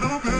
Love bit.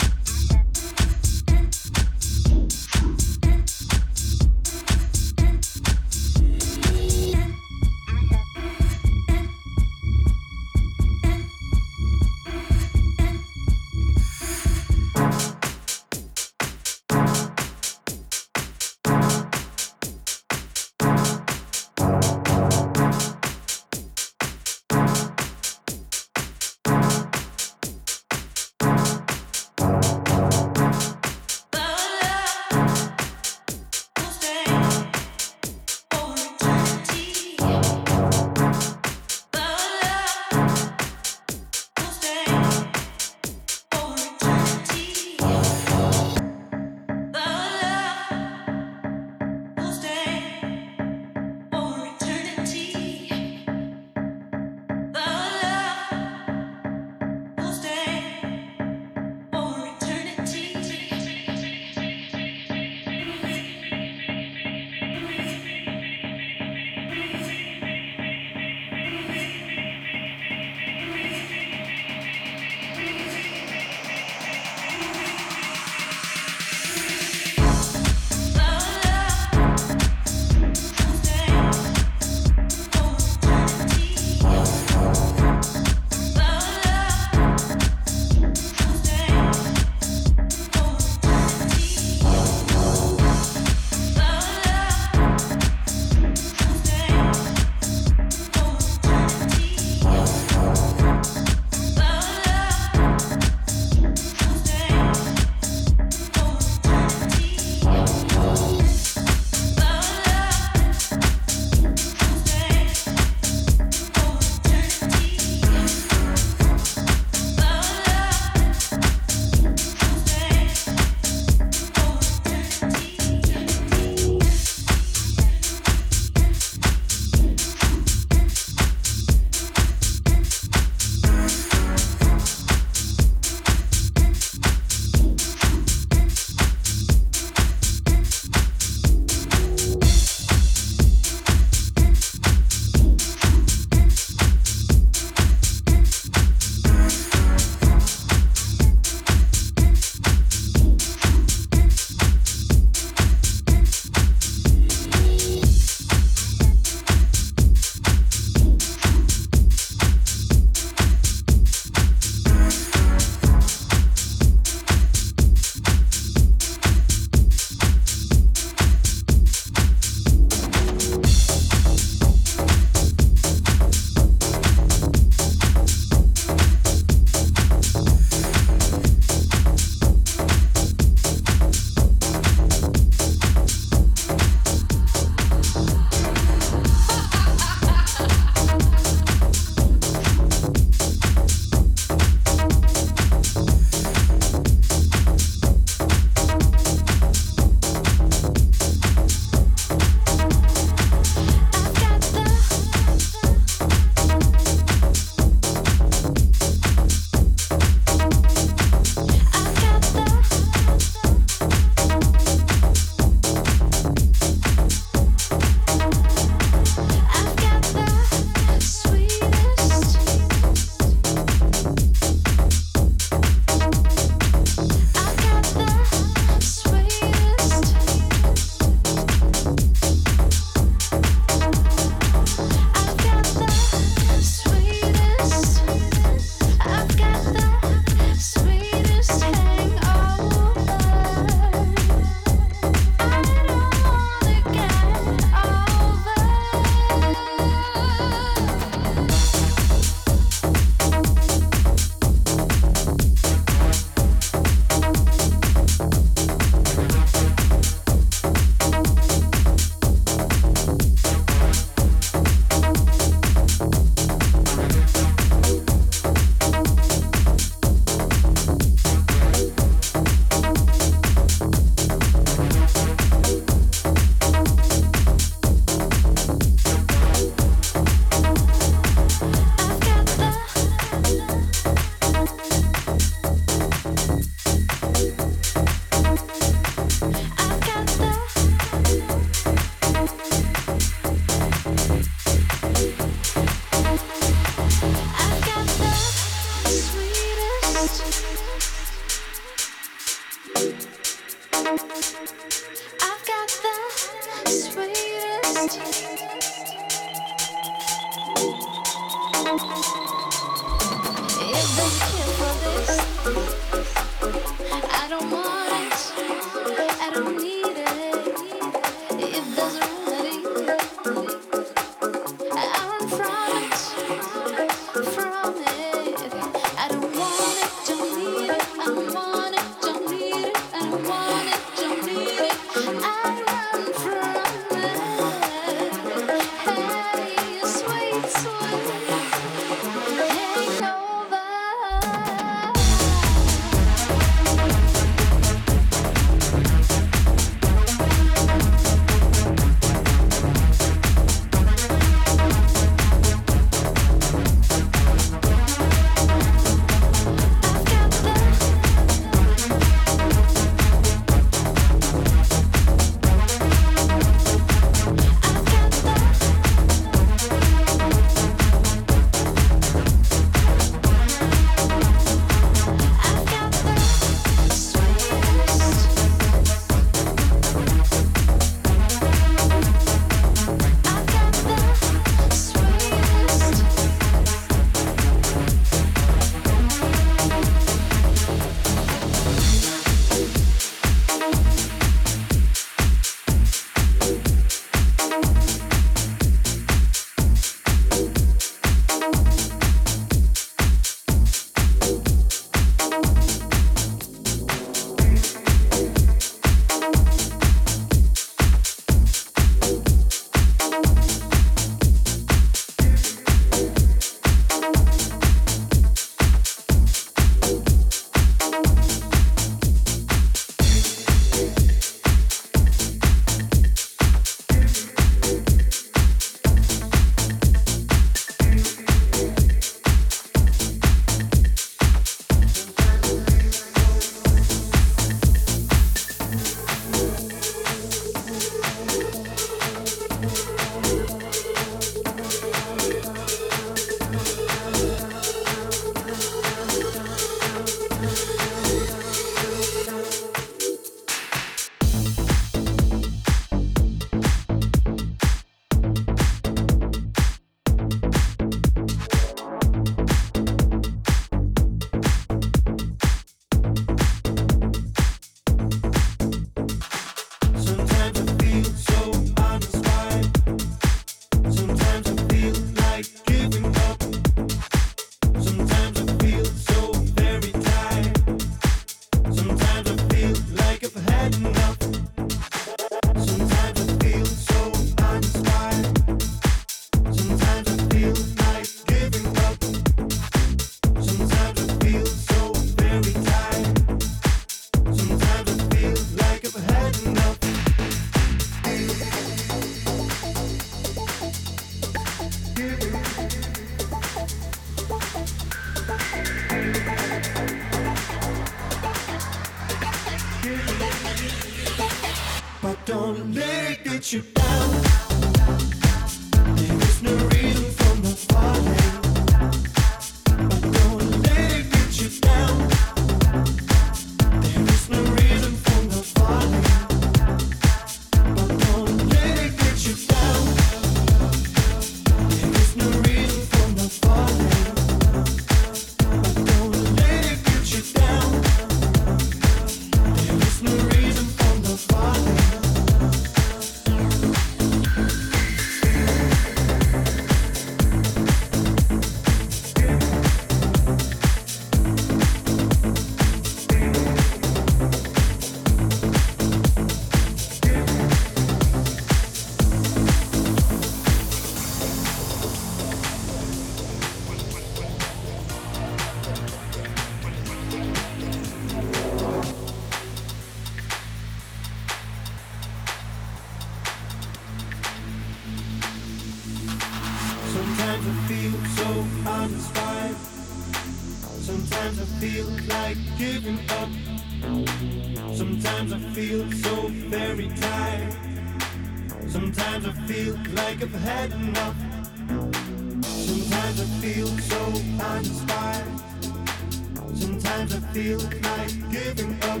Sometimes I feel like giving up.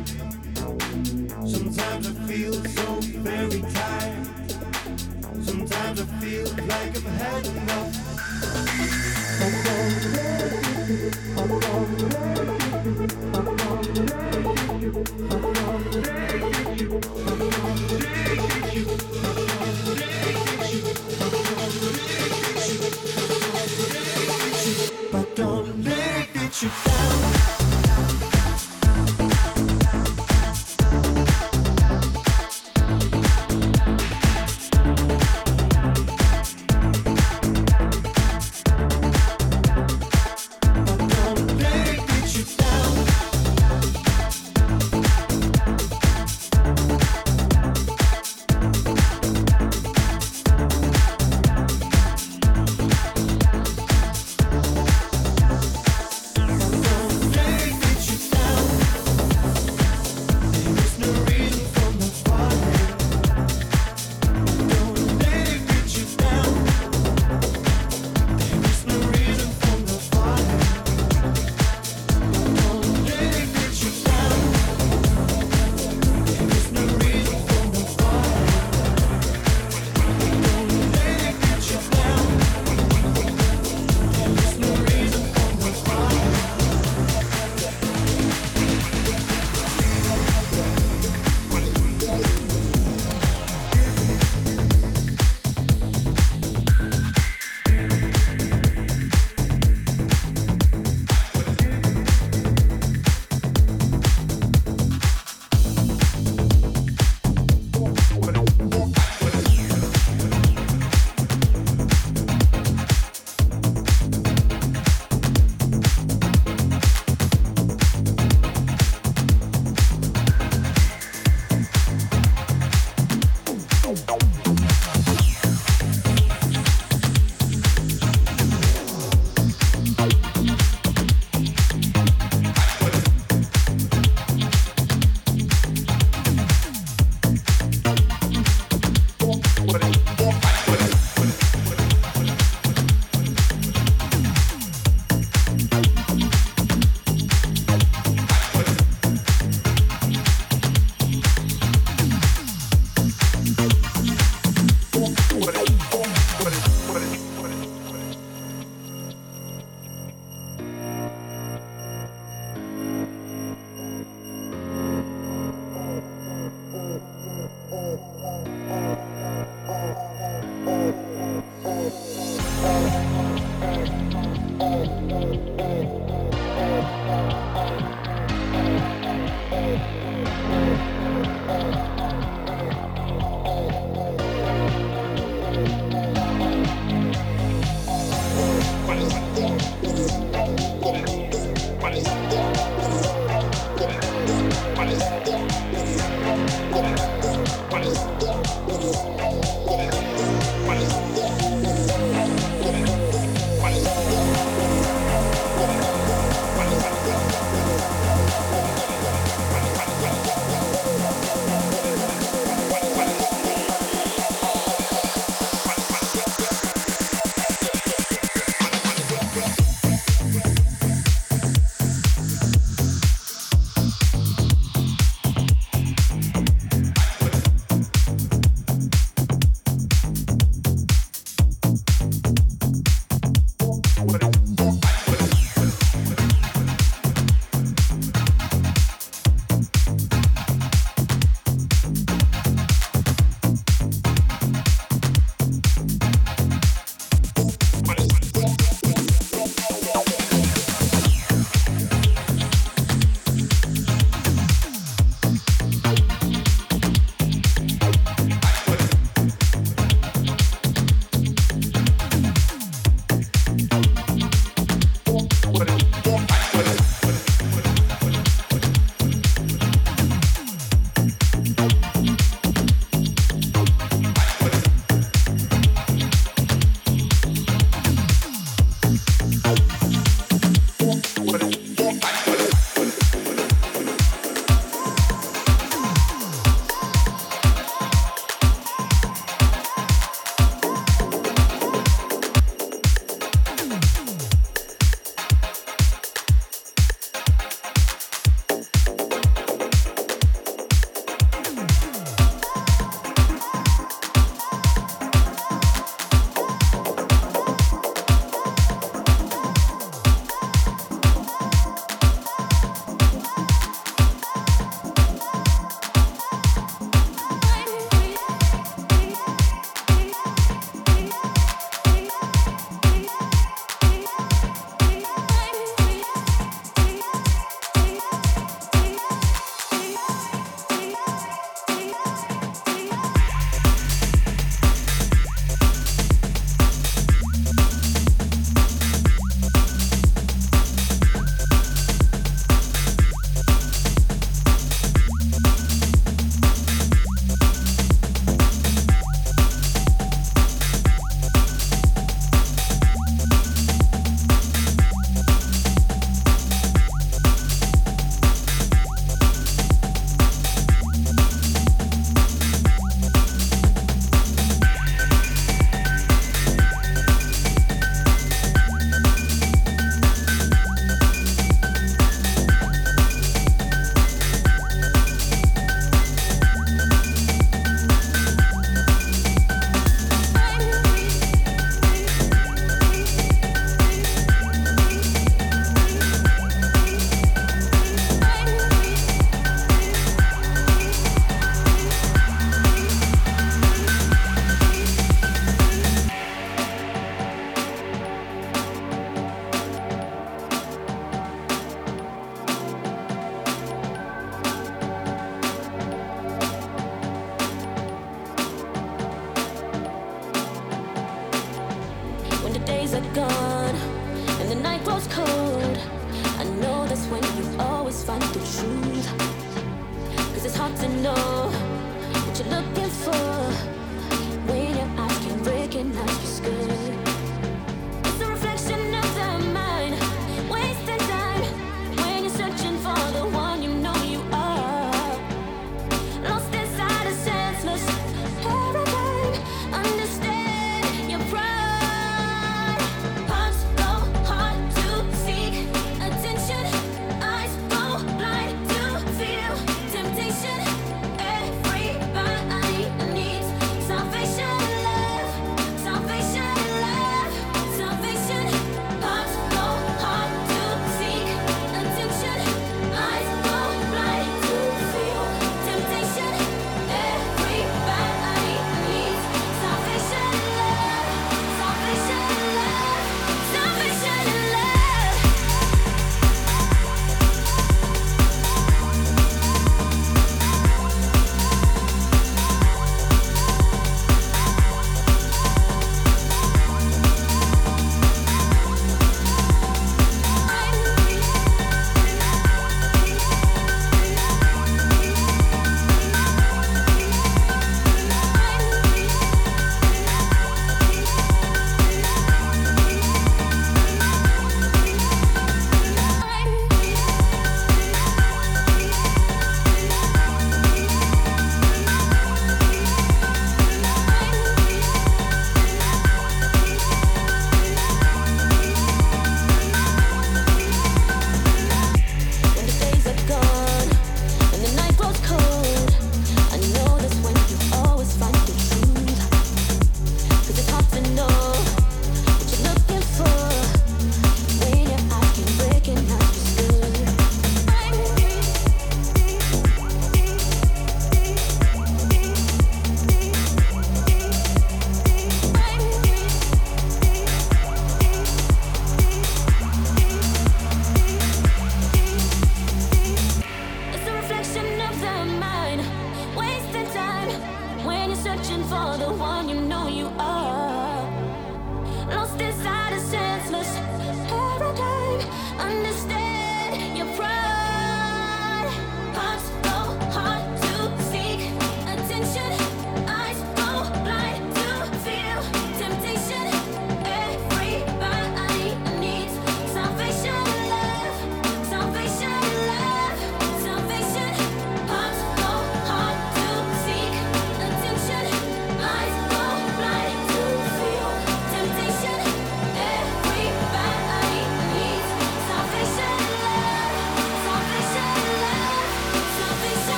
Sometimes I feel so very tired. Sometimes I feel like I've had enough. you down.